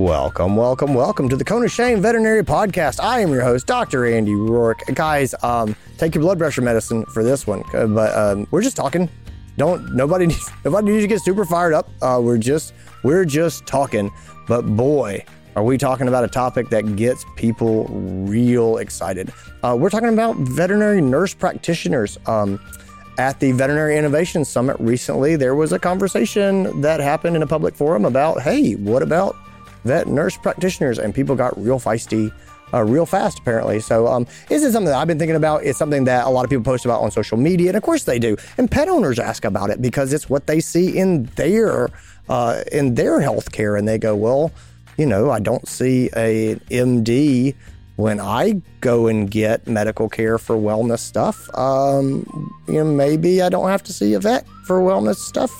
Welcome, welcome, welcome to the Cone of Shame Veterinary Podcast. I am your host, Dr. Andy Roark. Guys, um, take your blood pressure medicine for this one, uh, but um, we're just talking. Don't nobody needs nobody needs to get super fired up. Uh, we're just we're just talking. But boy, are we talking about a topic that gets people real excited? Uh, we're talking about veterinary nurse practitioners. Um, at the Veterinary Innovation Summit recently, there was a conversation that happened in a public forum about, hey, what about vet nurse practitioners? And people got real feisty. Uh, real fast, apparently. So, um, this is something that I've been thinking about. It's something that a lot of people post about on social media, and of course they do. And pet owners ask about it because it's what they see in their uh, in their healthcare, and they go, "Well, you know, I don't see a MD when I go and get medical care for wellness stuff. Um, you know, maybe I don't have to see a vet for wellness stuff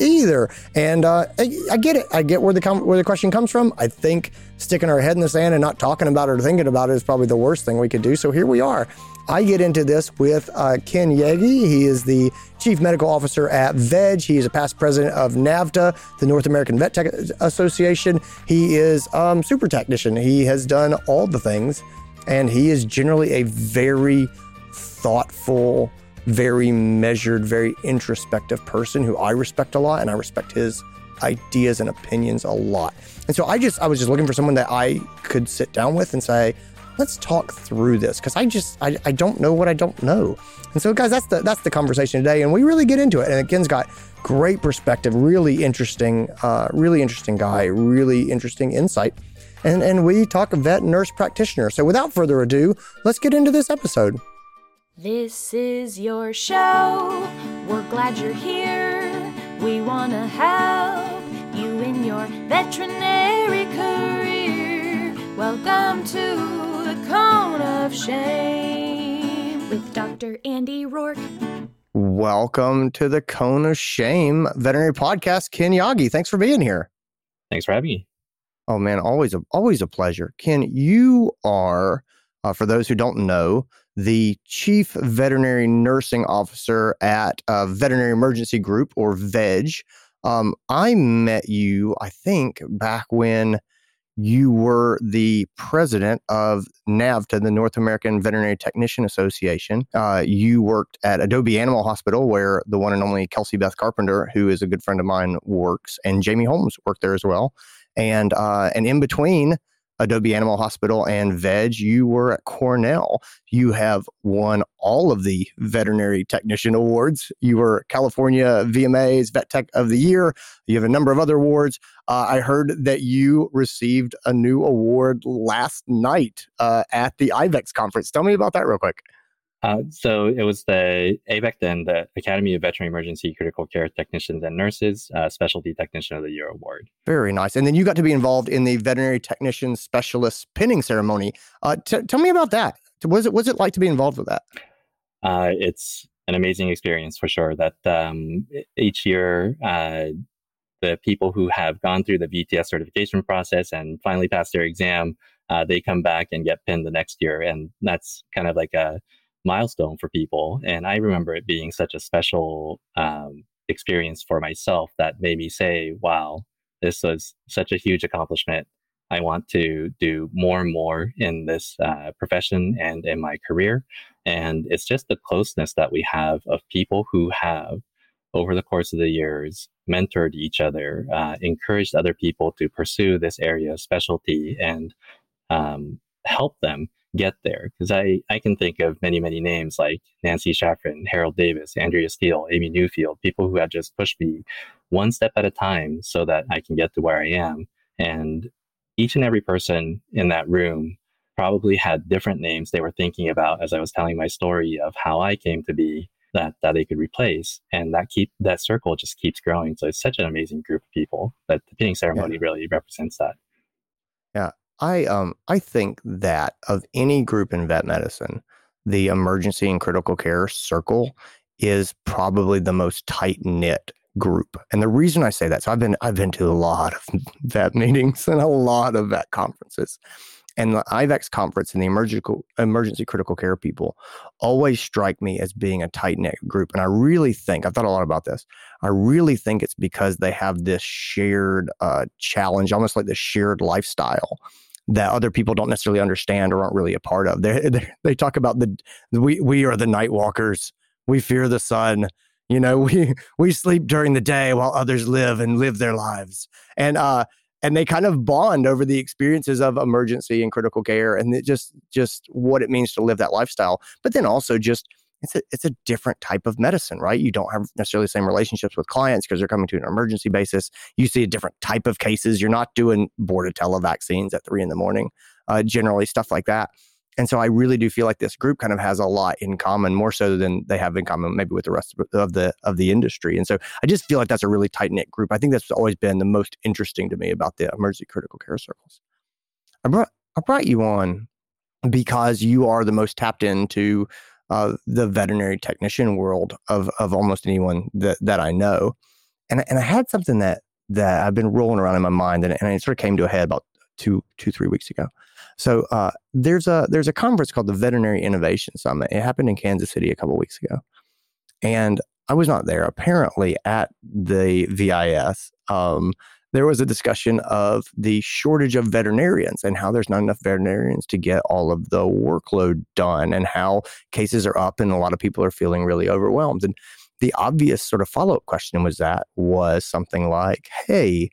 either. And uh, I, I, get it. I get where the com- where the question comes from. I think sticking our head in the sand and not talking about it or thinking about it is probably the worst thing we could do. So here we are. I get into this with uh, Ken Yagi. He is the Chief Medical Officer at VEG. He is a past president of NAVTA, the North American Vet Tech Association. He is um, super technician. He has done all the things, and he is generally a very thoughtful, very measured, very introspective person who I respect a lot, and I respect his ideas and opinions a lot. And so I just I was just looking for someone that I could sit down with and say, let's talk through this because I just I, I don't know what I don't know. And so guys, that's the that's the conversation today, and we really get into it. And Ken's got great perspective, really interesting, uh, really interesting guy, really interesting insight. And and we talk vet nurse practitioner. So without further ado, let's get into this episode. This is your show. We're glad you're here. We want to help you in your veterinary career. Welcome to the Cone of Shame with Dr. Andy Roark. Welcome to the Cone of Shame Veterinary Podcast. Ken Yagi, thanks for being here. Thanks for having me. Oh man, always a always a pleasure. Ken, you are, uh, for those who don't know, the chief veterinary nursing officer at uh, Veterinary Emergency Group or VEG. Um, I met you, I think, back when you were the president of NAVTA, the North American Veterinary Technician Association. Uh, you worked at Adobe Animal Hospital, where the one and only Kelsey Beth Carpenter, who is a good friend of mine, works, and Jamie Holmes worked there as well. And uh, and in between Adobe Animal Hospital and VEG, you were at Cornell. You have won all of the veterinary technician awards. You were California VMA's Vet Tech of the Year. You have a number of other awards. Uh, I heard that you received a new award last night uh, at the IVECCS conference. Tell me about that real quick. Uh, so it was the AVEC then the Academy of Veterinary Emergency Critical Care Technicians and Nurses uh, Specialty Technician of the Year Award. Very nice. And then you got to be involved in the Veterinary Technician Specialist pinning ceremony. Uh, t- tell me about that. Was it was it like to be involved with that? Uh, it's an amazing experience for sure. That um, each year uh, the people who have gone through the VTS certification process and finally passed their exam, uh, they come back and get pinned the next year, and that's kind of like a milestone for people. And I remember it being such a special um, experience for myself that made me say, wow, this was such a huge accomplishment. I want to do more and more in this uh, profession and in my career. And it's just the closeness that we have of people who have, over the course of the years, mentored each other, uh, encouraged other people to pursue this area of specialty and um, help them get there because I, I can think of many, many names like Nancy Shaffran, Harold Davis, Andrea Steele, Amy Newfield, people who have just pushed me one step at a time so that I can get to where I am. And each and every person in that room probably had different names they were thinking about as I was telling my story of how I came to be that that they could replace and that keep that circle just keeps growing so it's such an amazing group of people that the pinning ceremony yeah. really represents that yeah I um I think that of any group in vet medicine, the emergency and critical care circle is probably the most tight knit group. And the reason I say that, so I've been I've been to a lot of vet meetings and a lot of vet conferences. And the IVECCS conference and the emergency, emergency critical care people always strike me as being a tight knit group. And I really think, I've thought a lot about this. I really think it's because they have this shared uh, challenge, almost like this shared lifestyle that other people don't necessarily understand or aren't really a part of. They, they, talk about the, we, we are the night walkers. We fear the sun. You know, we, we sleep during the day while others live and live their lives. And, uh, and they kind of bond over the experiences of emergency and critical care and just just what it means to live that lifestyle but then also just it's a it's a different type of medicine right you don't have necessarily the same relationships with clients because they're coming to an emergency basis you see a different type of cases you're not doing bordetella vaccines at three in the morning uh, generally stuff like that and so I really do feel like this group kind of has a lot in common, more so than they have in common maybe with the rest of the of the industry. And so I just feel like that's a really tight knit group. I think that's always been the most interesting to me about the emergency critical care circles. I brought I brought you on because you are the most tapped into uh, the veterinary technician world of of almost anyone that that I know, and and I had something that that I've been rolling around in my mind, and, and it sort of came to a head about two two three weeks ago. So uh, there's a there's a conference called the Veterinary Innovation Summit. It happened in Kansas City a couple weeks ago, and I was not there. Apparently, at the VIS, um, there was a discussion of the shortage of veterinarians and how there's not enough veterinarians to get all of the workload done, and how cases are up and a lot of people are feeling really overwhelmed. And the obvious sort of follow up question was that was something like, "Hey."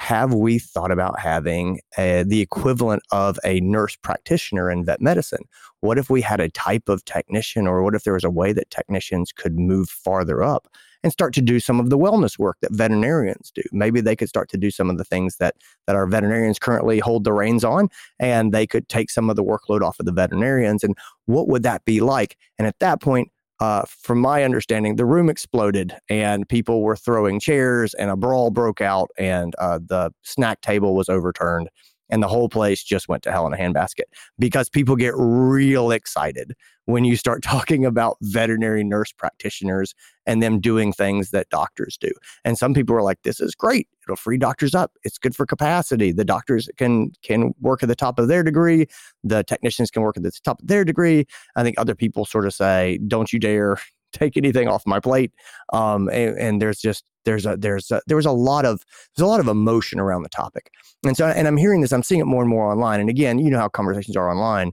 have we thought about having a, the equivalent of a nurse practitioner in vet medicine? What if we had a type of technician, or what if there was a way that technicians could move farther up and start to do some of the wellness work that veterinarians do? Maybe they could start to do some of the things that that our veterinarians currently hold the reins on, and they could take some of the workload off of the veterinarians. And what would that be like? And at that point, uh, from my understanding, the room exploded and people were throwing chairs and a brawl broke out and uh, the snack table was overturned and the whole place just went to hell in a handbasket because people get real excited when you start talking about veterinary nurse practitioners and them doing things that doctors do. And some people are like, this is great. It'll free doctors up. It's good for capacity. The doctors can can work at the top of their degree. The technicians can work at the top of their degree. I think other people sort of say, don't you dare take anything off my plate. Um, and, and, there's just there's a there's a, there was a lot of there's a lot of emotion around the topic, and so and I'm hearing this, I'm seeing it more and more online. And again, you know how conversations are online.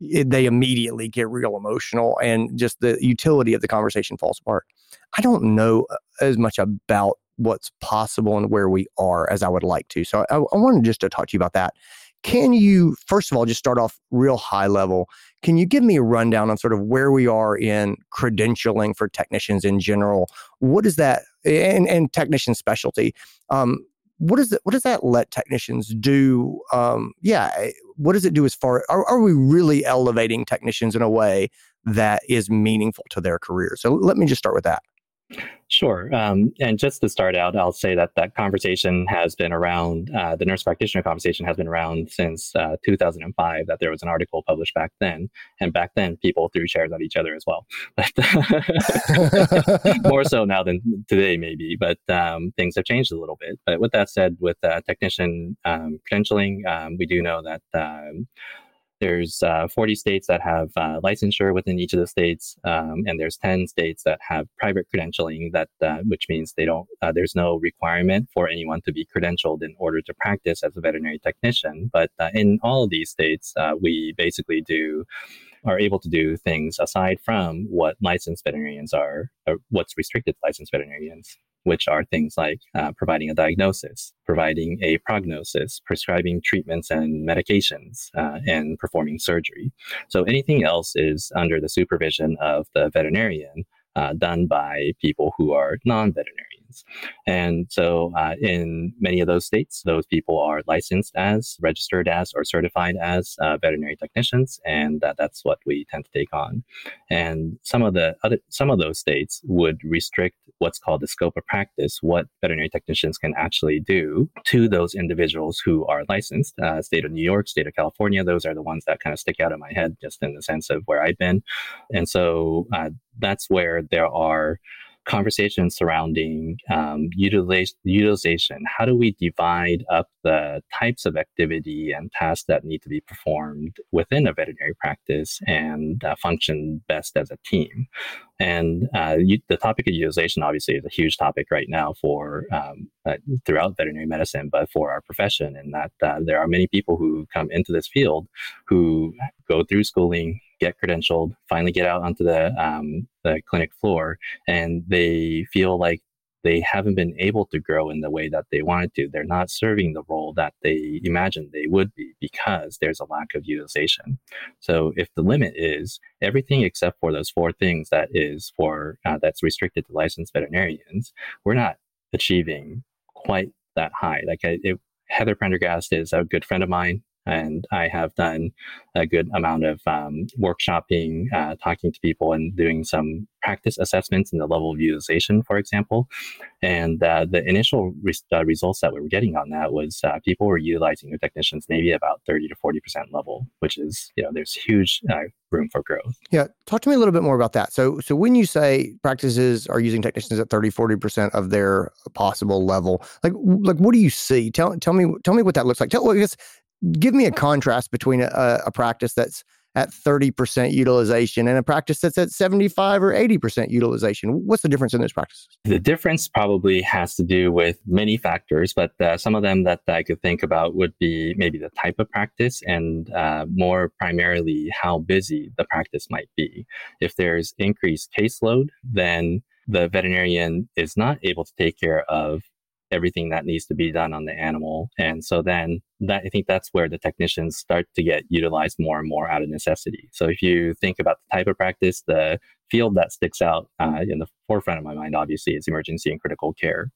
It, they immediately get real emotional, and just the utility of the conversation falls apart. I don't know uh, as much about what's possible and where we are as I would like to. So I, I wanted just to talk to you about that. Can you, first of all, just start off real high level? Can you give me a rundown on sort of where we are in credentialing for technicians in general? What is that, and, and technician specialty? Um, what does it, what does that let technicians do? Um, yeah, eh, what does it do as far? Are, are we really elevating technicians in a way that is meaningful to their career? So let me just start with that. Sure. Um, and just to start out, I'll say that that conversation has been around, uh, the nurse practitioner conversation has been around since uh, 2005, that there was an article published back then. And back then, people threw chairs at each other as well. More so now than today, maybe, but um, things have changed a little bit. But with that said, with uh, technician um, credentialing, um, we do know that um, there's uh, 40 states that have uh, licensure within each of the states, um, and there's 10 states that have private credentialing. That uh, which means they don't. Uh, there's no requirement for anyone to be credentialed in order to practice as a veterinary technician. But uh, in all of these states, uh, we basically do are able to do things aside from what licensed veterinarians are, or what's restricted licensed veterinarians which are things like uh, providing a diagnosis, providing a prognosis, prescribing treatments and medications, uh, and performing surgery. So anything else is under the supervision of the veterinarian, uh, done by people who are non veterinarians. And so, uh, in many of those states, those people are licensed as, registered as, or certified as uh, veterinary technicians, and that, that's what we tend to take on. And some of the other, some of those states would restrict what's called the scope of practice, what veterinary technicians can actually do to those individuals who are licensed. Uh, state of New York, state of California, those are the ones that kind of stick out in my head, just in the sense of where I've been. And so uh, that's where there are conversations surrounding um, utilization. How do we divide up the types of activity and tasks that need to be performed within a veterinary practice and uh, function best as a team? And uh, you, the topic of utilization obviously is a huge topic right now for um, uh, throughout veterinary medicine, but for our profession, in that uh, there are many people who come into this field who go through schooling, get credentialed, finally get out onto the um, the clinic floor, and they feel like they haven't been able to grow in the way that they wanted to. They're not serving the role that they imagined they would be because there's a lack of utilization. So if the limit is everything except for those four things that is for uh, that's restricted to licensed veterinarians, we're not achieving quite that high. Like I, it, Heather Prendergast is a good friend of mine and I have done a good amount of um, workshopping, uh, talking to people, and doing some practice assessments in the level of utilization, for example. And uh, the initial re- uh, results that we were getting on that was uh, people were utilizing their technicians maybe about 30 to 40% level, which is, you know, there's huge uh, room for growth. Yeah. Talk to me a little bit more about that. So, so when you say practices are using technicians at 30, 40% of their possible level, like, like what do you see? Tell, tell me, tell me what that looks like. Tell, well, I guess give me a contrast between a, a practice that's at 30% utilization and a practice that's at 75 or 80% utilization? What's the difference in those practices? The difference probably has to do with many factors, but uh, some of them that I could think about would be maybe the type of practice and uh, more primarily how busy the practice might be. If there's increased caseload, then the veterinarian is not able to take care of everything that needs to be done on the animal. And so then that I think that's where the technicians start to get utilized more and more out of necessity. So if you think about the type of practice, the field that sticks out uh, in the forefront of my mind, obviously, is emergency and critical care.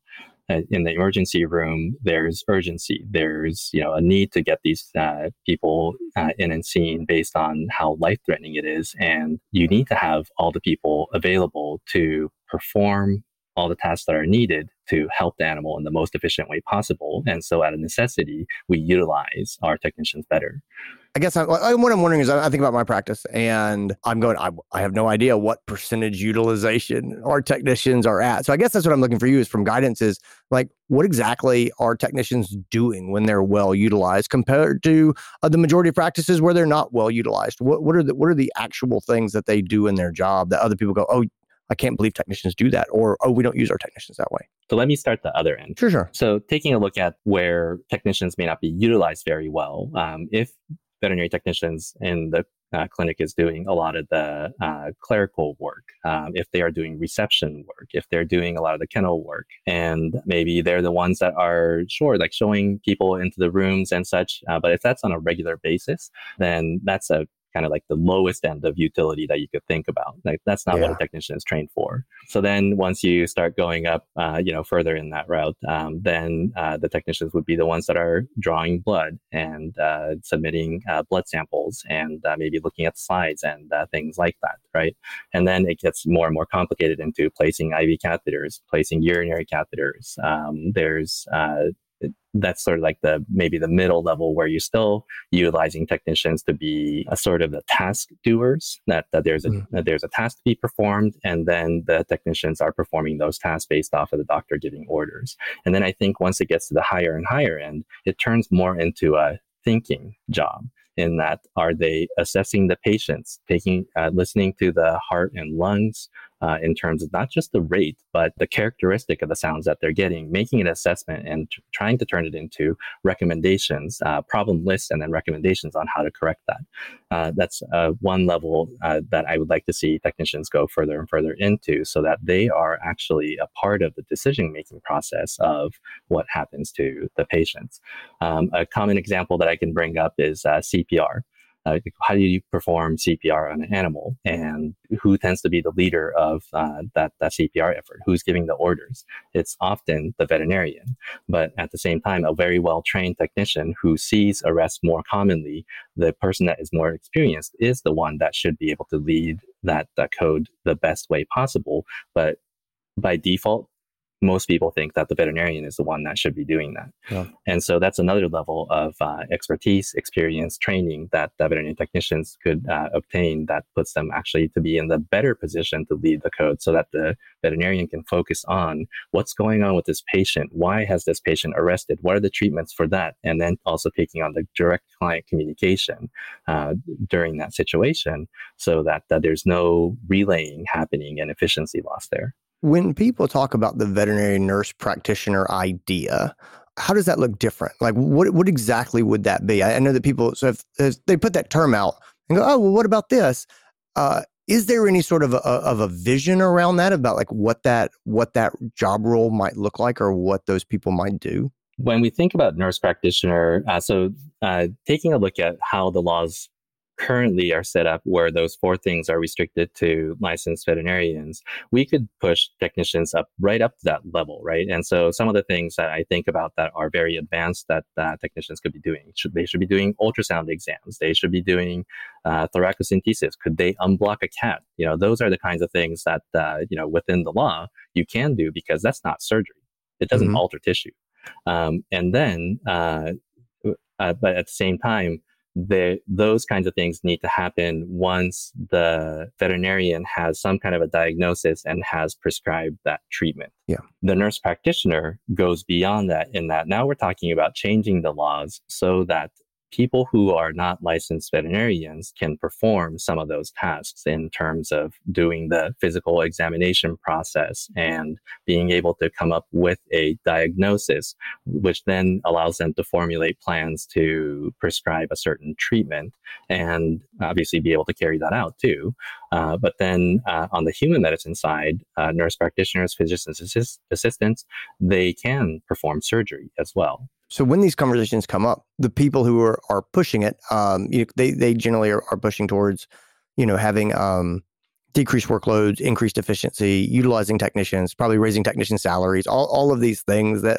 Uh, in the emergency room, there's urgency. There's you know a need to get these uh, people uh, in and seen based on how life threatening it is, and you need to have all the people available to perform all the tasks that are needed to help the animal in the most efficient way possible. And so, out of necessity, we utilize our technicians better. I guess I, what I'm wondering is I think about my practice and I'm going, I, I have no idea what percentage utilization our technicians are at. So I guess that's what I'm looking for you is from guidance is like, what exactly are technicians doing when they're well utilized compared to uh, the majority of practices where they're not well utilized? What, what are the, what are the actual things that they do in their job that other people go, oh, I can't believe technicians do that, or oh, we don't use our technicians that way. So let me start the other end. Sure, sure. So taking a look at where technicians may not be utilized very well, um, if veterinary technicians in the uh, clinic is doing a lot of the uh, clerical work, um, if they are doing reception work, if they're doing a lot of the kennel work, and maybe they're the ones that are sure, like showing people into the rooms and such. Uh, but if that's on a regular basis, then that's a kind of like the lowest end of utility that you could think about. Like that's not yeah. what a technician is trained for. So then once you start going up, uh, you know, further in that route, um, then uh, the technicians would be the ones that are drawing blood and uh, submitting uh, blood samples and uh, maybe looking at slides and uh, things like that, right? And then it gets more and more complicated into placing IV catheters, placing urinary catheters. Um, there's that's sort of like the maybe the middle level where you're still utilizing technicians to be a sort of the task doers that, that there's a mm. that there's a task to be performed and then the technicians are performing those tasks based off of the doctor giving orders and then i think once it gets to the higher and higher end it turns more into a thinking job in that are they assessing the patients taking uh, listening to the heart and lungs uh, in terms of not just the rate, but the characteristic of the sounds that they're getting, making an assessment and t- trying to turn it into recommendations, uh, problem lists, and then recommendations on how to correct that. Uh, that's uh, one level uh, that I would like to see technicians go further and further into so that they are actually a part of the decision making process of what happens to the patients. Um, a common example that I can bring up is uh, CPR uh, how do you perform CPR on an animal, and who tends to be the leader of uh, that that CPR effort? Who's giving the orders? It's often the veterinarian, but at the same time, a very well trained technician who sees arrests more commonly. The person that is more experienced is the one that should be able to lead that that code the best way possible. But by default, most people think that the veterinarian is the one that should be doing that. Yeah. And so that's another level of uh, expertise, experience, training that the veterinary technicians could uh, obtain that puts them actually to be in the better position to lead the code so that the veterinarian can focus on what's going on with this patient. Why has this patient arrested? What are the treatments for that? And then also taking on the direct client communication uh, during that situation so that, that there's no relaying happening and efficiency loss there. When people talk about the veterinary nurse practitioner idea, how does that look different? Like, what what exactly would that be? I, I know that people, so if, if, they put that term out and go, oh, well, what about this? Uh, is there any sort of a, of a vision around that about like what that what that job role might look like or what those people might do? When we think about nurse practitioner, uh, so uh, taking a look at how the laws currently are set up where those four things are restricted to licensed veterinarians, we could push technicians up right up to that level, right? And so some of the things that I think about that are very advanced that uh, technicians could be doing, should, they should be doing ultrasound exams, they should be doing uh, thoracocentesis. Could they unblock a cat? You know, those are the kinds of things that uh, you know within the law you can do because that's not surgery. It doesn't mm-hmm. alter tissue. Um, and then, uh, uh, but at the same time, the, those kinds of things need to happen once the veterinarian has some kind of a diagnosis and has prescribed that treatment. Yeah. The nurse practitioner goes beyond that in that now we're talking about changing the laws so that people who are not licensed veterinarians can perform some of those tasks in terms of doing the physical examination process and being able to come up with a diagnosis, which then allows them to formulate plans to prescribe a certain treatment and obviously be able to carry that out too. Uh, but then uh, on the human medicine side, uh, nurse practitioners, physicians assist- assistants, they can perform surgery as well. So when these conversations come up, the people who are, are pushing it, um, you know, they they generally are, are pushing towards, you know, having um, decreased workloads, increased efficiency, utilizing technicians, probably raising technician salaries, all, all of these things that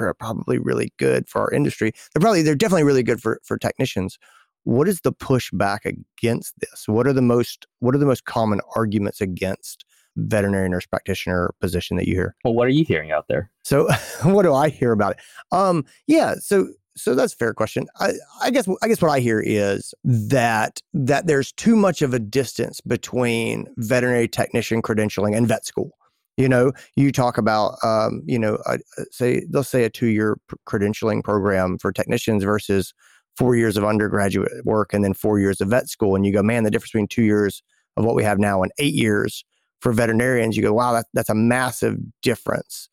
are probably really good for our industry. They're probably they're definitely really good for for technicians. What is the pushback against this? What are the most what are the most common arguments against veterinary nurse practitioner position that you hear? Well, what are you hearing out there? So, what do I hear about it? Um, yeah, so so that's a fair question. I, I guess I guess what I hear is that that there's too much of a distance between veterinary technician credentialing and vet school. You know, you talk about, um, you know, uh, say let's say a two-year credentialing program for technicians versus four years of undergraduate work and then four years of vet school, and you go, man, the difference between two years of what we have now and eight years for veterinarians, you go, wow, that, that's a massive difference.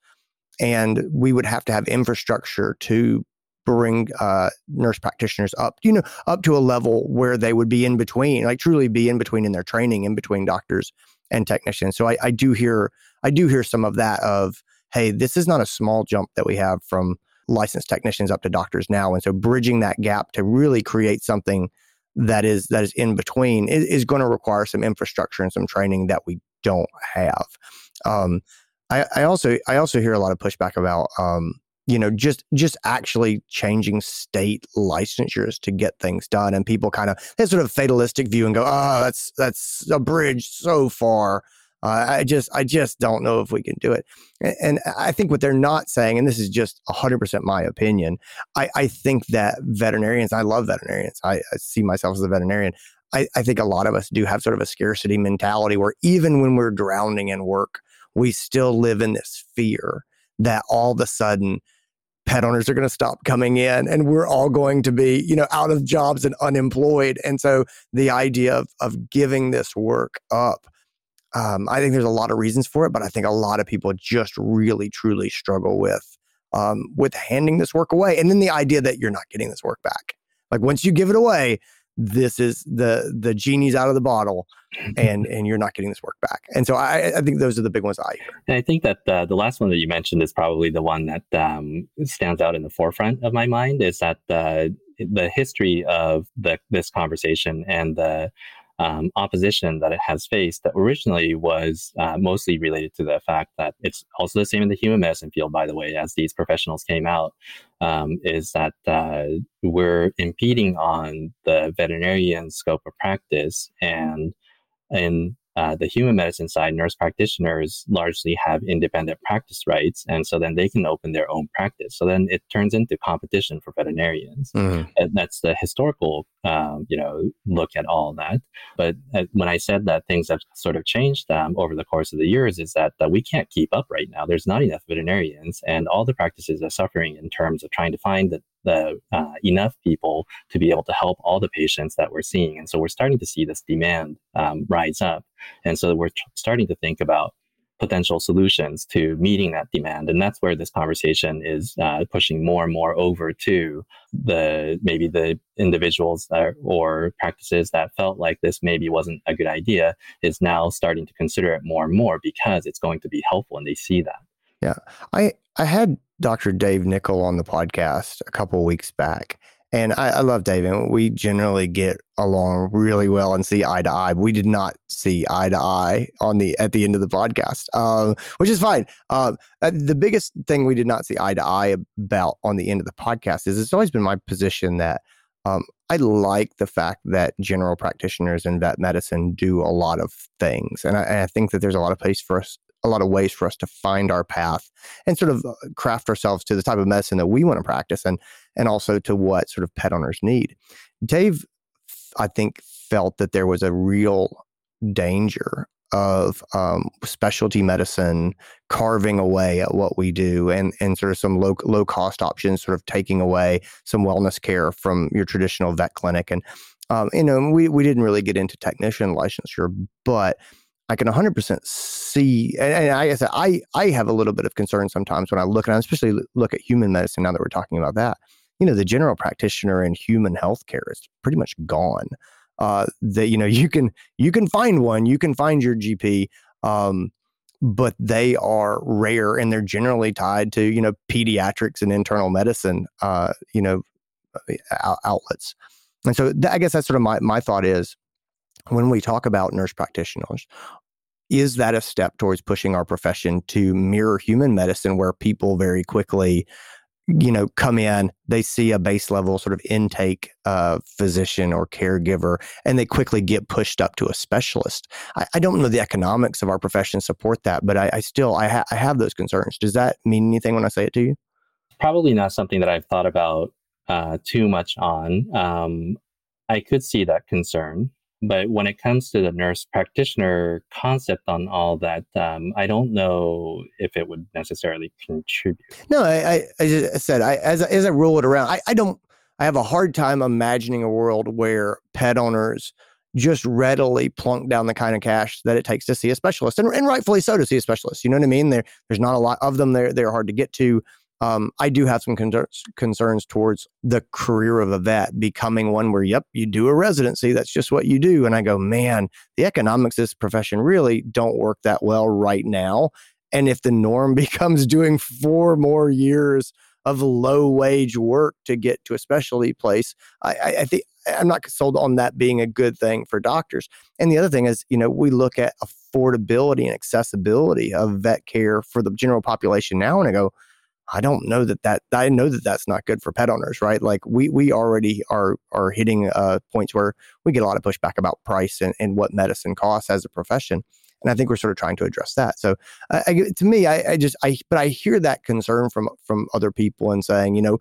And we would have to have infrastructure to bring uh, nurse practitioners up, you know, up to a level where they would be in between, like truly be in between in their training, in between doctors and technicians. So I, I do hear, I do hear some of that of, hey, this is not a small jump that we have from licensed technicians up to doctors now, and so bridging that gap to really create something that is that is in between is, is going to require some infrastructure and some training that we don't have. Um, I, I, also I also hear a lot of pushback about um, you know just just actually changing state licensures to get things done, and people kind of that sort of fatalistic view and go, oh, that's that's a bridge so far. Uh, I just I just don't know if we can do it. And, and I think what they're not saying, and this is just 100% my opinion, I, I think that veterinarians, I love veterinarians. I, I see myself as a veterinarian. I, I think a lot of us do have sort of a scarcity mentality where even when we're drowning in work, we still live in this fear that all of a sudden pet owners are going to stop coming in and we're all going to be you know out of jobs and unemployed. And so the idea of, of giving this work up um, i think there's a lot of reasons for it but i think a lot of people just really truly struggle with um, with handing this work away and then the idea that you're not getting this work back. Like once you give it away this is the the genie's out of the bottle and and you're not getting this work back. And so i i think those are the big ones i hear. And i think that uh, the last one that you mentioned is probably the one that um, stands out in the forefront of my mind is that the the history of the, this conversation and the um, opposition that it has faced that originally was uh, mostly related to the fact that it's also the same in the human medicine field, by the way, as these professionals came out, um, is that uh, we're impeding on the veterinarian scope of practice and in uh, the human medicine side, nurse practitioners largely have independent practice rights, and so then they can open their own practice. So then it turns into competition for veterinarians, mm-hmm. and that's the historical, um, you know, look at all that. But uh, when I said that things have sort of changed um, over the course of the years, is that that we can't keep up right now. There's not enough veterinarians, and all the practices are suffering in terms of trying to find the the uh, enough people to be able to help all the patients that we're seeing. And so we're starting to see this demand um, rise up. And so we're starting to think about potential solutions to meeting that demand. And that's where this conversation is uh, pushing more and more over to the maybe the individuals that, or practices that felt like this maybe wasn't a good idea is now starting to consider it more and more because it's going to be helpful and they see that. Yeah. I, I had Dr. Dave Nicol on the podcast a couple weeks back. And I, I, love Dave, and we generally get along really well and see eye to eye. We did not see eye to eye on the at the end of the podcast, um, which is fine. Um, uh, the biggest thing we did not see eye to eye about on the end of the podcast is it's always been my position that um, I like the fact that general practitioners in vet medicine do a lot of things, and I, and I think that there's a lot of place for us a lot of ways for us to find our path and sort of uh, craft ourselves to the type of medicine that we want to practice and and also to what sort of pet owners need. Dave, I think, felt that there was a real danger of um, specialty medicine carving away at what we do and, and sort of some low, low cost options sort of taking away some wellness care from your traditional vet clinic and um, you know we, we didn't really get into technician licensure but I can 100% see, and, and I, I, I have a little bit of concern sometimes when I look, I especially look at human medicine now that we're talking about that. You know, the general practitioner in human healthcare is pretty much gone. Uh, that you know, you can you can find one, you can find your GP, um, but they are rare and they're generally tied to you know pediatrics and internal medicine, uh, you know, uh, outlets. And so I guess that's sort of my my thought is when we talk about nurse practitioners, is that a step towards pushing our profession to mirror human medicine where people very quickly you know come in they see a base level sort of intake uh, physician or caregiver and they quickly get pushed up to a specialist? I, I don't know the economics of our profession support that but i, I still I, ha- I have those concerns. Does that mean anything when i say it to you? Probably not something that i've thought about uh, too much on. Um, i could see that concern but when it comes to the nurse practitioner concept on all that, um, I don't know if it would necessarily contribute. No, I, I, I said, I, as, as I roll it around, I, I don't, I have a hard time imagining a world where pet owners just readily plunk down the kind of cash that it takes to see a specialist, and, and rightfully so to see a specialist. You know what I mean? There, there's not a lot of them. They're they're hard to get to um, I do have some con- concerns towards the career of a vet becoming one where, yep, you do a residency. That's just what you do. And I go, man, the economics of this profession really don't work that well right now. And if the norm becomes doing four more years of low wage work to get to a specialty place, I, I, I think I'm not sold on that being a good thing for doctors. And the other thing is, you know, we look at affordability and accessibility of vet care for the general population now, and I go, I don't know that that I know that that's not good for pet owners, right? Like we we already are are hitting uh, points where we get a lot of pushback about price and, and what medicine costs as a profession, and I think we're sort of trying to address that. So, I, to me, I, I just I but I hear that concern from from other people and saying, you know,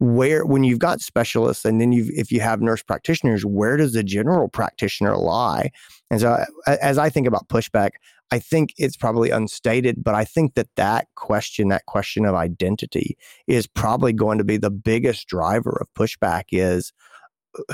where when you've got specialists and then you if you have nurse practitioners, where does the general practitioner lie? And so, as I think about pushback, I think it's probably unstated, but I think that that question, that question of identity, is probably going to be the biggest driver of pushback. Is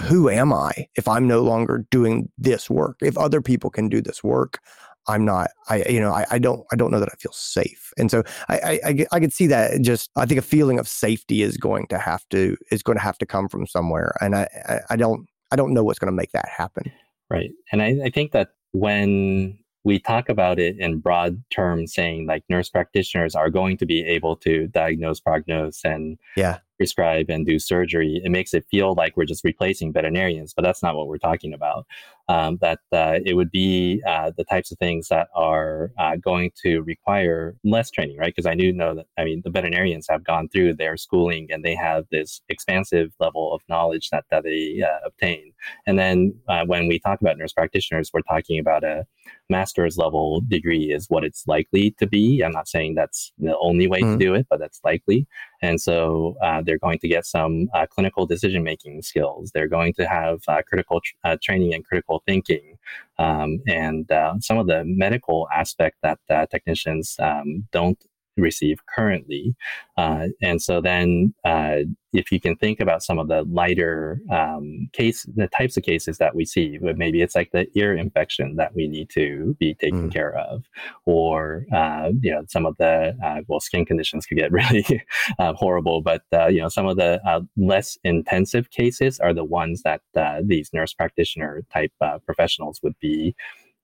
who am I if I'm no longer doing this work? If other people can do this work, I'm not. I you know I, I don't I don't know that I feel safe, and so I, I I could see that. Just I think a feeling of safety is going to have to is going to have to come from somewhere, and I, I don't I don't know what's going to make that happen. Right, and I, I think that when we talk about it in broad terms, saying like nurse practitioners are going to be able to diagnose, prognose, and yeah. prescribe and do surgery. It makes it feel like we're just replacing veterinarians, but that's not what we're talking about. Um, that uh, it would be uh, the types of things that are uh, going to require less training, right? Because I do know that, I mean, the veterinarians have gone through their schooling and they have this expansive level of knowledge that, that they uh, obtain. And then uh, when we talk about nurse practitioners, we're talking about a master's level degree is what it's likely to be. I'm not saying that's the only way mm-hmm. to do it, but that's likely. And so uh, they're going to get some uh, clinical decision making skills. They're going to have uh, critical tr- uh, training and critical thinking, um, and uh, some of the medical aspect that uh, technicians um, don't receive currently. Uh, and so then, uh, if you can think about some of the lighter um, case, the types of cases that we see, but maybe it's like the ear infection that we need to be taken mm. care of, or uh, you know, some of the uh, well, skin conditions could get really uh, horrible, but uh, you know, some of the less intensive cases are the ones that these nurse practitioner type professionals would be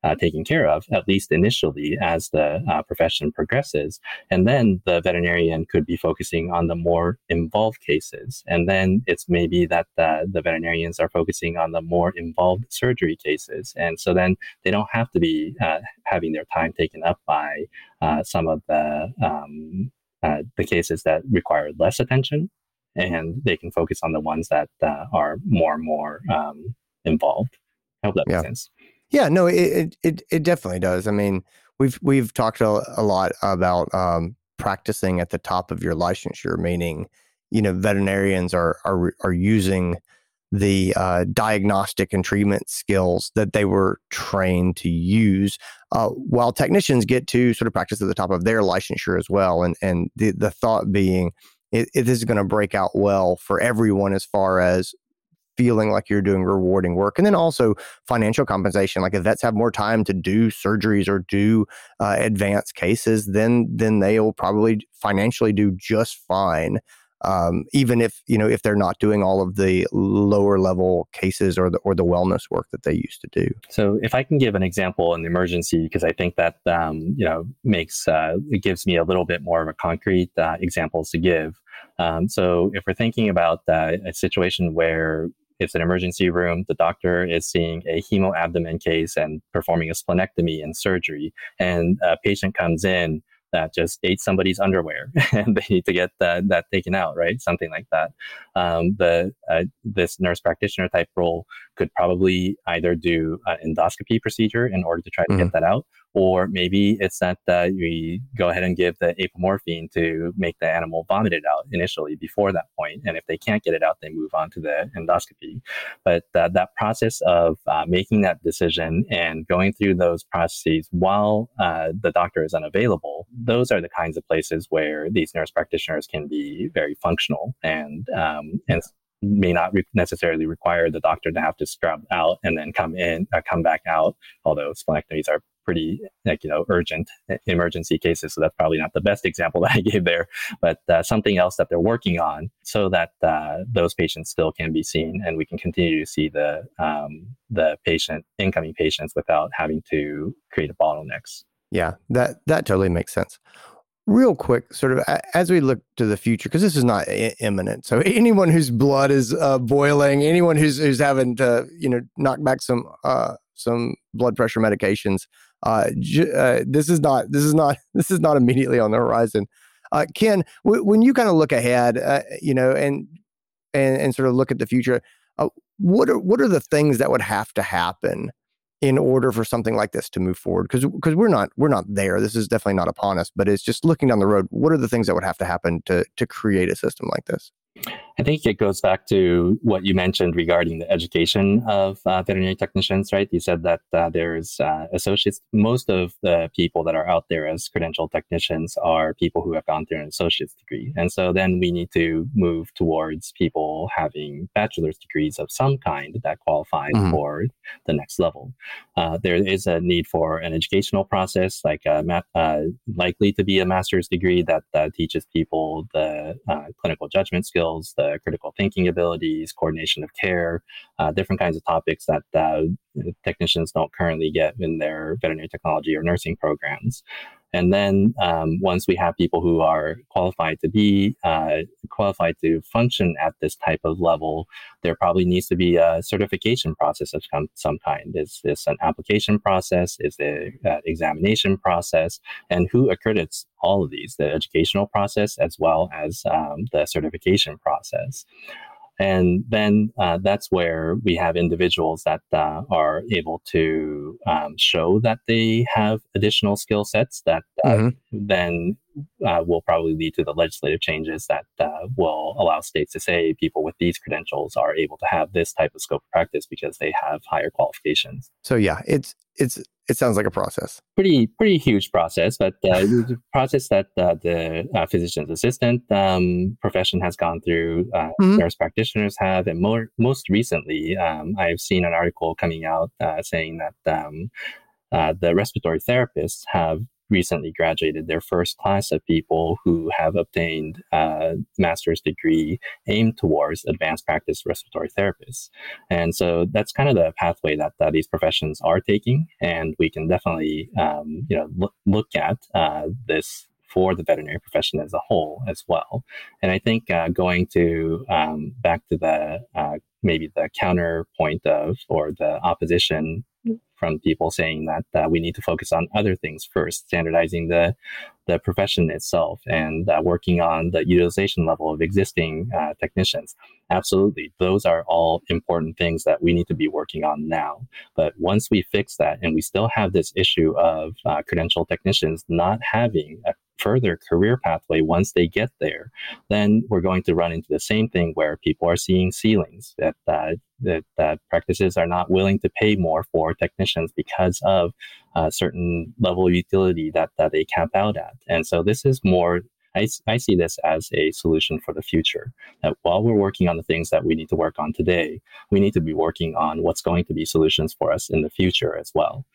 uh, taken care of, at least initially, as the uh, profession progresses. And then the veterinarian could be focusing on the more involved cases. And then it's maybe that the, the veterinarians are focusing on the more involved surgery cases. And so then they don't have to be uh, having their time taken up by uh, some of the um, uh, the cases that require less attention, and they can focus on the ones that uh, are more and more um, involved. I hope that makes yeah. sense. Yeah, no, it, it it definitely does. I mean, we've we've talked a, a lot about um, practicing at the top of your licensure, meaning you know veterinarians are are are using the uh, diagnostic and treatment skills that they were trained to use, uh, while technicians get to sort of practice at the top of their licensure as well. And and the the thought being, it, is going to break out well for everyone as far as feeling like you're doing rewarding work. And then also financial compensation. Like if vets have more time to do surgeries or do uh, advanced cases, then then they'll probably financially do just fine. Um, even if you know if they're not doing all of the lower level cases or the or the wellness work that they used to do. So, if I can give an example in the emergency, because I think that um, you know makes uh, it gives me a little bit more of a concrete uh, examples to give. Um, so, if we're thinking about uh, a situation where it's an emergency room. The doctor is seeing a hemoabdomen case and performing a splenectomy and surgery. And a patient comes in that just ate somebody's underwear and they need to get that, that taken out, right? Something like that. Um, the uh, this nurse practitioner type role could probably either do an endoscopy procedure in order to try to mm-hmm. get that out, or maybe it's that we go ahead and give the apomorphine to make the animal vomit it out initially before that point. And if they can't get it out, they move on to the endoscopy. But uh, that process of uh, making that decision and going through those processes while uh, the doctor is unavailable, those are the kinds of places where these nurse practitioners can be very functional and um, and may not re- necessarily require the doctor to have to scrub out and then come in, uh, come back out. Although splenectomies are pretty like you know urgent emergency cases so that's probably not the best example that i gave there but uh, something else that they're working on so that uh, those patients still can be seen and we can continue to see the um, the patient incoming patients without having to create a bottlenecks yeah that that totally makes sense real quick sort of as we look to the future because this is not I- imminent so anyone whose blood is uh, boiling anyone who's who's having to you know knock back some uh, some blood pressure medications uh, uh, this is not this is not this is not immediately on the horizon. Uh, Ken, w- when you kind of look ahead, uh, you know, and and and sort of look at the future, what are what are the things that would have to happen in order for something like this to move forward? Because because we're not we're not there. This is definitely not upon us, but it's just looking down the road. What are the things that would have to happen to to create a system like this? I think it goes back to what you mentioned regarding the education of uh, veterinary technicians, right? You said that uh, there's uh, associates. Most of the people that are out there as credentialed technicians are people who have gone through an associate's degree. And so then we need to move towards people having bachelor's degrees of some kind that qualify mm-hmm. for the next level. Uh, there is a need for an educational process, like a ma- uh, likely to be a master's degree that teaches people the uh, clinical judgment skills, the critical thinking abilities, coordination of care, uh, different kinds of topics that uh, technicians don't currently get in their veterinary technology or nursing programs. And then um, once we have people who are qualified to be uh, qualified to function at this type of level, there probably needs to be a certification process of some, some kind. Is this an application process? Is it an examination process? And who accredits all of these, the educational process as well as um, the certification process? And then uh, that's where we have individuals that uh, are able to um, show that they have additional skill sets that uh, mm-hmm. then uh, will probably lead to the legislative changes that uh, will allow states to say people with these credentials are able to have this type of scope of practice because they have higher qualifications. So yeah, it's it's it sounds like a process. Pretty pretty huge process, but uh, the process that uh, the uh, physician's assistant um, profession has gone through, uh, mm-hmm. nurse practitioners have, and more most recently, um, I've seen an article coming out uh, saying that um, uh, the respiratory therapists have recently graduated their first class of people who have obtained a master's degree aimed towards advanced practice respiratory therapists. And so that's kind of the pathway that, that these professions are taking. And we can definitely, um, you know, look, look at uh, this for the veterinary profession as a whole as well. And I think uh, going to um, back to the uh, maybe the counterpoint of or the opposition from people saying that uh, we need to focus on other things first, standardizing the the profession itself and uh, working on the utilization level of existing uh, technicians. Absolutely, those are all important things that we need to be working on now. But once we fix that, and we still have this issue of uh, credential technicians not having a further career pathway once they get there, then we're going to run into the same thing where people are seeing ceilings that uh, that, that practices are not willing to pay more for technicians because of a certain level of utility that that they cap out at. And so this is more. I, I see this as a solution for the future. That while we're working on the things that we need to work on today, we need to be working on what's going to be solutions for us in the future as well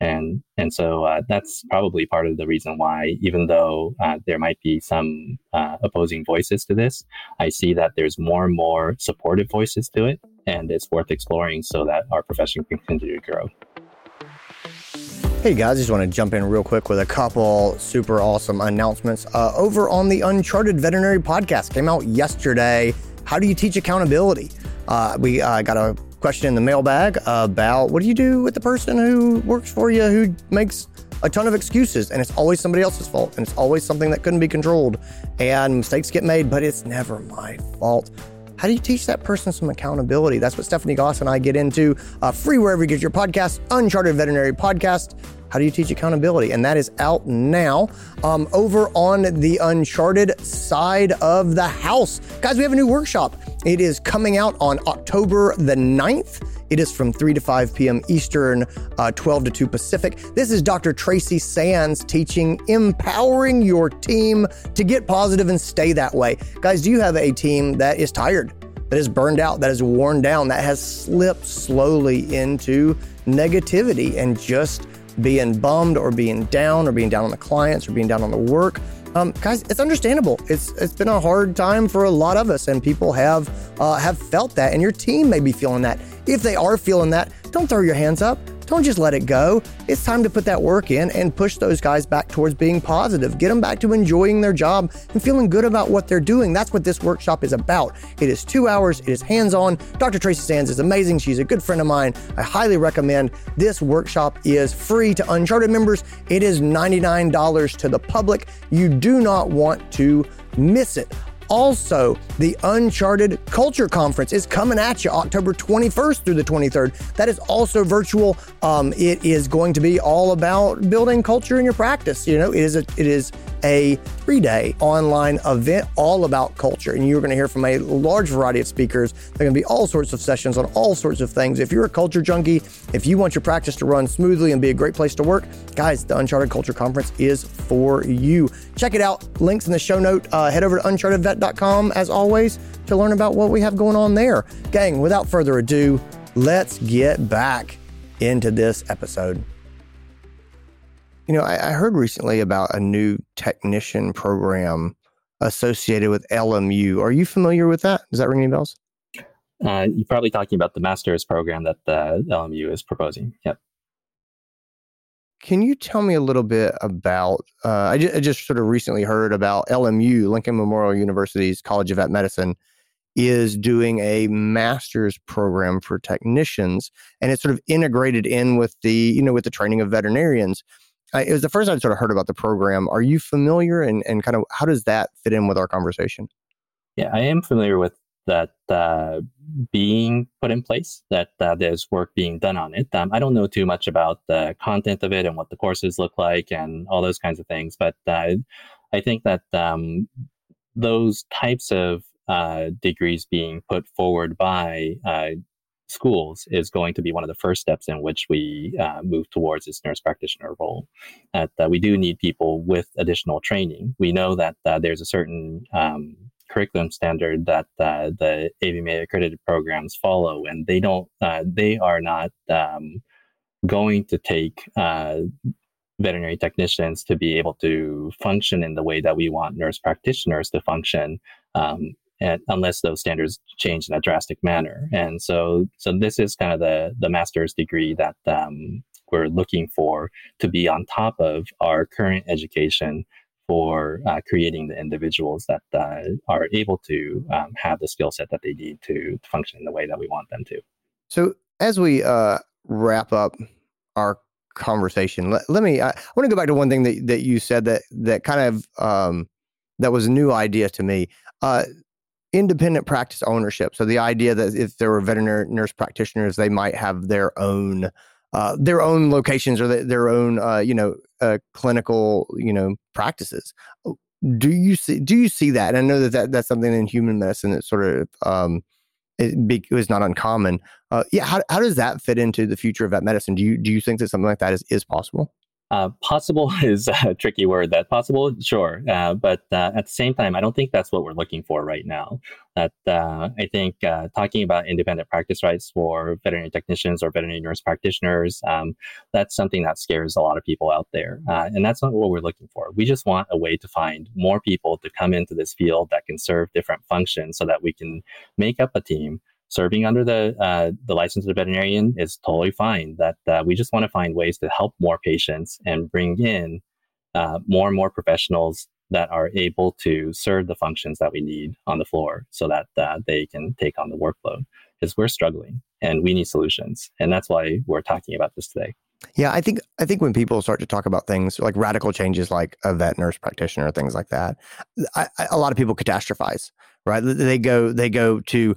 and and so uh, that's probably part of the reason why even though uh, there might be some uh, opposing voices to this i see that there's more and more supportive voices to it and it's worth exploring so that our profession can continue to grow Hey guys, just want to jump in real quick with a couple super awesome announcements. Uh, over on the Uncharted Veterinary Podcast, came out yesterday. How do you teach accountability? Uh, we uh, got a question in the mailbag about what do you do with the person who works for you who makes a ton of excuses and it's always somebody else's fault and it's always something that couldn't be controlled and mistakes get made, but it's never my fault. How do you teach that person some accountability? That's what Stephanie Goss and I get into uh, free wherever you get your podcast, Uncharted Veterinary Podcast. How do you teach accountability? And that is out now um, over on the Uncharted side of the house. Guys, we have a new workshop. It is coming out on October the 9th. It is from 3 to 5 p.m. Eastern, uh, 12 to 2 Pacific. This is Dr. Tracy Sands teaching empowering your team to get positive and stay that way. Guys, do you have a team that is tired, that is burned out, that is worn down, that has slipped slowly into negativity and just being bummed or being down or being down on the clients or being down on the work. Um, guys, it's understandable. It's it's been a hard time for a lot of us, and people have uh, have felt that, and your team may be feeling that. If they are feeling that, don't throw your hands up. Don't just let it go. It's time to put that work in and push those guys back towards being positive. Get them back to enjoying their job and feeling good about what they're doing. That's what this workshop is about. It is two hours, it is hands on. Dr. Tracy Sands is amazing. She's a good friend of mine. I highly recommend this workshop is free to Uncharted members. It is $99 to the public. You do not want to miss it. Also, the Uncharted Culture Conference is coming at you October 21st through the 23rd. That is also virtual. Um, it is going to be all about building culture in your practice. You know, it is a, it is a three day online event all about culture. And you're going to hear from a large variety of speakers. There are going to be all sorts of sessions on all sorts of things. If you're a culture junkie, if you want your practice to run smoothly and be a great place to work, guys, the Uncharted Culture Conference is for you. Check it out. Links in the show note. Uh, head over to unchartedvet.com as always to learn about what we have going on there. Gang, without further ado, let's get back into this episode. You know, I, I, heard recently about a new technician program associated with LMU. Are you familiar with that? Does that ring any bells? Uh, you're probably talking about the master's program that the LMU is proposing. Yep. Can you tell me a little bit about? Uh, I, just, I just sort of recently heard about LMU, Lincoln Memorial University's College of Vet Medicine, is doing a master's program for technicians, and it's sort of integrated in with the you know with the training of veterinarians. It was the first I'd sort of heard about the program. Are you familiar and, and kind of how does that fit in with our conversation? Yeah, I am familiar with that uh, being put in place, that uh, there's work being done on it. Um, I don't know too much about the content of it and what the courses look like and all those kinds of things, but uh, I think that um, those types of uh, degrees being put forward by uh, schools is going to be one of the first steps in which we uh, move towards this nurse practitioner role. That we do need people with additional training. We know that there's a certain um, curriculum standard that uh, the AVMA accredited programs follow, and they don't, uh, they are not um, going to take uh, veterinary technicians to be able to function in the way that we want nurse practitioners to function. Um, unless those standards change in a drastic manner, and so so this is kind of the the master's degree that um, we're looking for to be on top of our current education for uh, creating the individuals that uh, are able to um, have the skill set that they need to function in the way that we want them to. So, as we uh, wrap up our conversation, let, let me. I, I want to go back to one thing that, that you said that that kind of um, that was a new idea to me. Independent practice ownership. So the idea that if there were veterinary nurse practitioners, they might have their own uh, their own locations or the, their own uh, you know uh, clinical you know practices. Oh, do you see do you see that? And I know that, that that's something in human medicine that sort of um, it, be, it was not uncommon. Uh, yeah, how how does that fit into the future of vet medicine? Do you do you think that something like that is is possible? Uh, possible is a tricky word. That possible, sure, uh, but uh, at the same time, I don't think that's what we're looking for right now. That uh, I think uh, talking about independent practice rights for veterinary technicians or veterinary nurse practitioners, um, that's something that scares a lot of people out there, uh, and that's not what we're looking for. We just want a way to find more people to come into this field that can serve different functions, so that we can make up a team serving under the uh, the license of veterinarian is totally fine. That uh, we just want to find ways to help more patients and bring in uh, more and more professionals that are able to serve the functions that we need on the floor, so that they can take on the workload. Because we're struggling and we need solutions, and that's why we're talking about this today. Yeah, I think I think when people start to talk about things like radical changes, like a vet nurse practitioner, things like that, I, I, a lot of people catastrophize. Right? They go they go to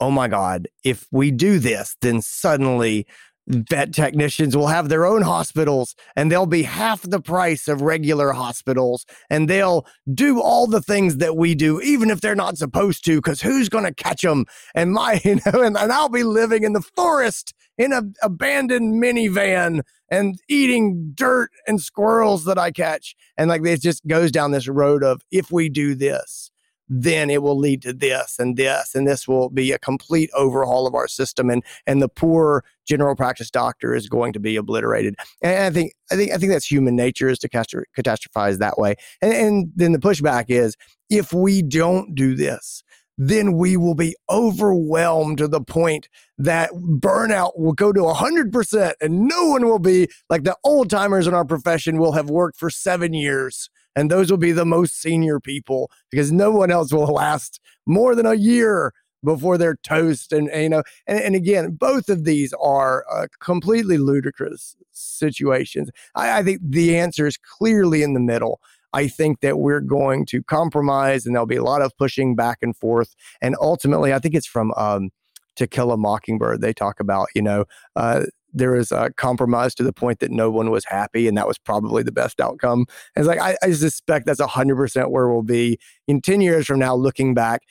oh my God, if we do this, then suddenly vet technicians will have their own hospitals and they'll be half the price of regular hospitals and they'll do all the things that we do even if they're not supposed to because who's going to catch them and my you know and, and i'll be living in the forest in a abandoned minivan and eating dirt and squirrels that i catch. And like it just goes down this road of if we do this then it will lead to this and this and this will be a complete overhaul of our system and and the poor general practice doctor is going to be obliterated. And i think i think i think that's human nature is to catastrophize that way. And, and then the pushback is if we don't do this then we will be overwhelmed to the point that burnout will go to 100% and no one will be like the old timers in our profession will have worked for seven years and those will be the most senior people because no one else will last more than a year before they're toast and, and you know and, and, again both of these are uh, completely ludicrous situations. I, I think the answer is clearly in the middle I think that we're going to compromise and there'll be a lot of pushing back and forth. And ultimately, I think it's from um, To Kill a Mockingbird. They talk about, you know, uh, there was a compromise to the point that no one was happy, and that was probably the best outcome. And it's like I, I suspect that's hundred percent where we'll be in ten years from now. Looking back,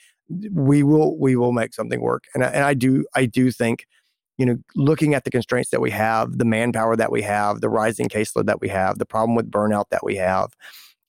we will we will make something work, and I, and I do I do think, you know, looking at the constraints that we have, the manpower that we have, the rising caseload that we have, the problem with burnout that we have.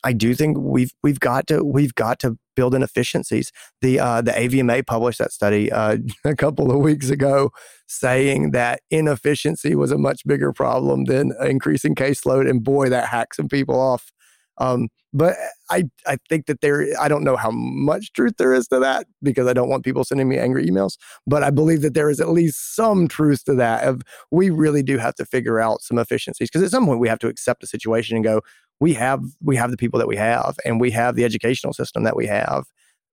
I do think we've we've got to we've got to build in efficiencies. The uh, the AVMA published that study uh, a couple of weeks ago, saying that inefficiency was a much bigger problem than increasing caseload, and boy, that hacked some people off. Um, but I I think that there I don't know how much truth there is to that because I don't want people sending me angry emails. But I believe that there is at least some truth to that. Of we really do have to figure out some efficiencies because at some point we have to accept the situation and go, we have we have the people that we have, and we have the educational system that we have,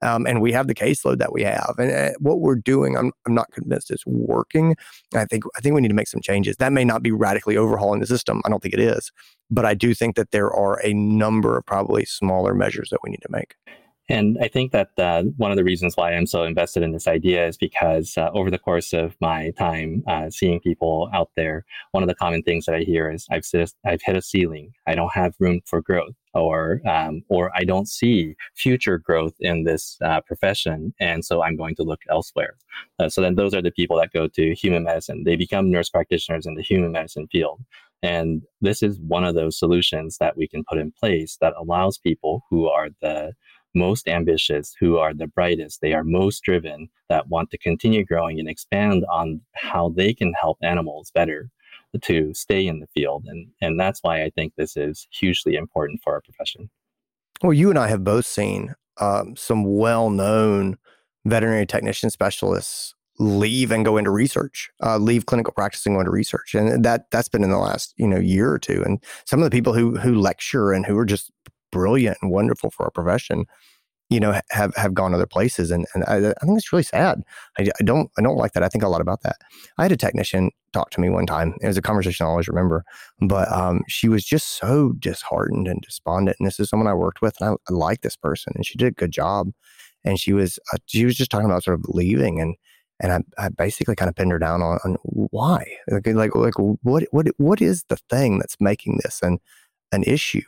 um, and we have the caseload that we have. And uh, what we're doing, I'm I'm not convinced it's working. I think I think we need to make some changes. That may not be radically overhauling the system. I don't think it is, but I do think that there are a number of probably smaller measures that we need to make. And I think that uh, one of the reasons why I'm so invested in this idea is because uh, over the course of my time uh, seeing people out there, one of the common things that I hear is I've, I've hit a ceiling. I don't have room for growth, or um, or I don't see future growth in this uh, profession, and so I'm going to look elsewhere. Uh, so then those are the people that go to human medicine. They become nurse practitioners in the human medicine field. And this is one of those solutions that we can put in place that allows people who are the most ambitious, who are the brightest, they are most driven, that want to continue growing and expand on how they can help animals better to stay in the field. And, and that's why I think this is hugely important for our profession. Well, you and I have both seen um, some well known veterinary technician specialists leave and go into research, uh, leave clinical practice and go into research, and that that's been in the last you know year or two. And some of the people who who lecture and who are just brilliant and wonderful for our profession, you know, have have gone other places, and and I, I think it's really sad. I, I, don't I don't like that. I think a lot about that. I had a technician talk to me one time. It was a conversation I always remember, but um, she was just so disheartened and despondent. And this is someone I worked with, and I, I like this person, and she did a good job. And she was uh, she was just talking about sort of leaving and. And I, I basically kind of pinned her down on, on why, like, like, like, what, what, what is the thing that's making this an, an issue?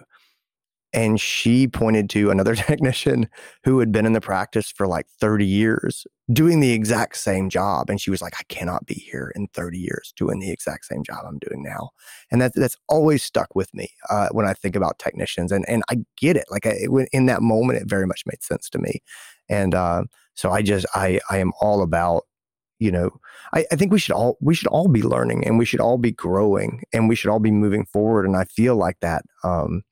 And she pointed to another technician who had been in the practice for like 30 years doing the exact same job. And she was like, I cannot be here in 30 years doing the exact same job I'm doing now. And that, that's always stuck with me uh, when I think about technicians. And, and I get it. Like I, in that moment, it very much made sense to me. And uh, so I just, I, I am all about you know I, I, think we should all we should all be learning and we should all be growing and we should all be moving forward and i feel like that um,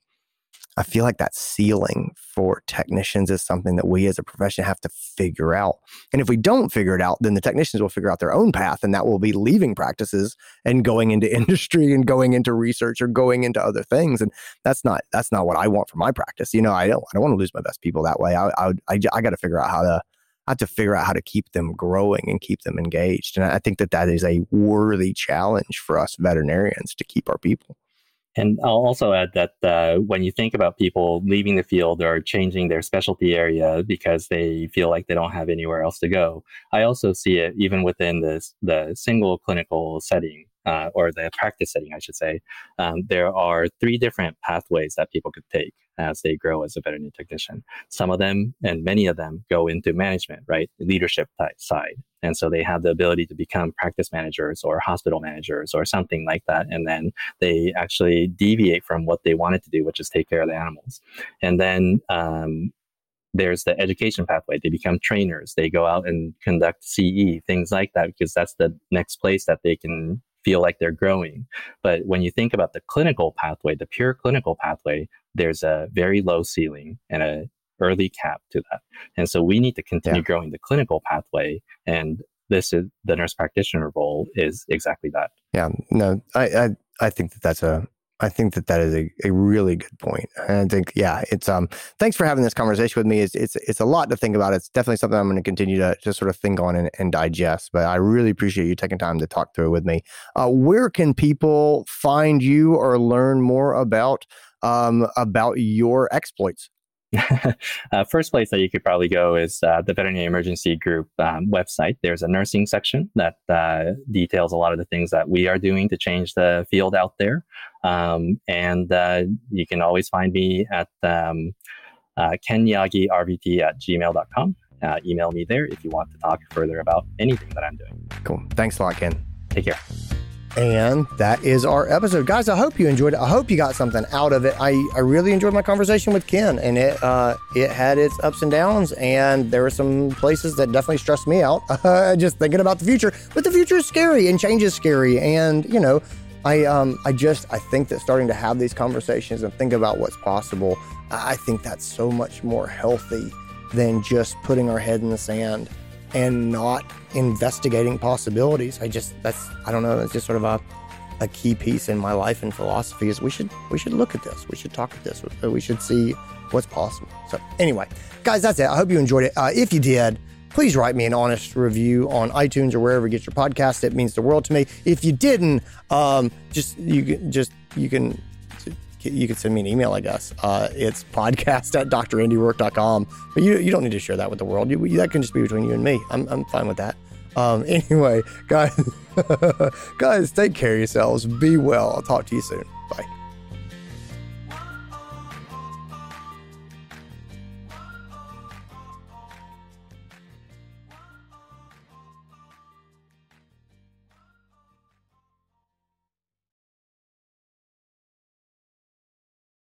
I feel like that ceiling for technicians is something that we as a profession have to figure out. And if we don't figure it out, then the technicians will figure out their own path, and that will be leaving practices and going into industry and going into research or going into other things. And that's not that's not what I want for my practice. You know, I don't I don't want to lose my best people that way. I I I, I got to figure out how to I have to figure out how to keep them growing and keep them engaged. And I think that that is a worthy challenge for us veterinarians to keep our people. And I'll also add that uh, when you think about people leaving the field or changing their specialty area because they feel like they don't have anywhere else to go, I also see it even within this, the single clinical setting uh, or the practice setting, I should say. Um, there are three different pathways that people could take as they grow as a veterinary technician. Some of them and many of them go into management, right? Leadership side. And so they have the ability to become practice managers or hospital managers or something like that. And then they actually deviate from what they wanted to do, which is take care of the animals. And then um, there's the education pathway. They become trainers. They go out and conduct CE, things like that, because that's the next place that they can feel like they're growing. But when you think about the clinical pathway, the pure clinical pathway, there's a very low ceiling and a early cap to that. And so we need to continue yeah. growing the clinical pathway. And this is the nurse practitioner role is exactly that. Yeah, no, I, I, I think that that's a, I think that that is a, a really good point. And I think, yeah, it's um. Thanks for having this conversation with me. It's it's it's a lot to think about. It's definitely something I'm going to continue to to sort of think on and, and digest. But I really appreciate you taking time to talk through it with me. Uh, where can people find you or learn more about um about your exploits? uh, first place that you could probably go is uh, the Veterinary Emergency Group um, website. There's a nursing section that uh, details a lot of the things that we are doing to change the field out there. Um, and uh, you can always find me at um, uh, kenyagirvt at gmail.com. Uh, email me there if you want to talk further about anything that I'm doing. Cool. Thanks a lot, Ken. Take care. And that is our episode. Guys, I hope you enjoyed it. I hope you got something out of it. I, I really enjoyed my conversation with Ken and it uh, it had its ups and downs and there were some places that definitely stressed me out uh, just thinking about the future. But the future is scary and change is scary and you know, I um I just I think that starting to have these conversations and think about what's possible, I think that's so much more healthy than just putting our head in the sand and not investigating possibilities. I just that's I don't know, it's just sort of a a key piece in my life and philosophy is we should we should look at this. We should talk at this. We should see what's possible. So anyway, guys, that's it. I hope you enjoyed it. Uh, if you did, please write me an honest review on iTunes or wherever you get your podcast. It means the world to me. If you didn't, um, just you can just you can you can send me an email, I guess. Uh, it's podcast at drandyroark.com. But you, you don't need to share that with the world. You, that can just be between you and me. I'm, I'm fine with that. Um, anyway, guys, guys, take care of yourselves. Be well. I'll talk to you soon.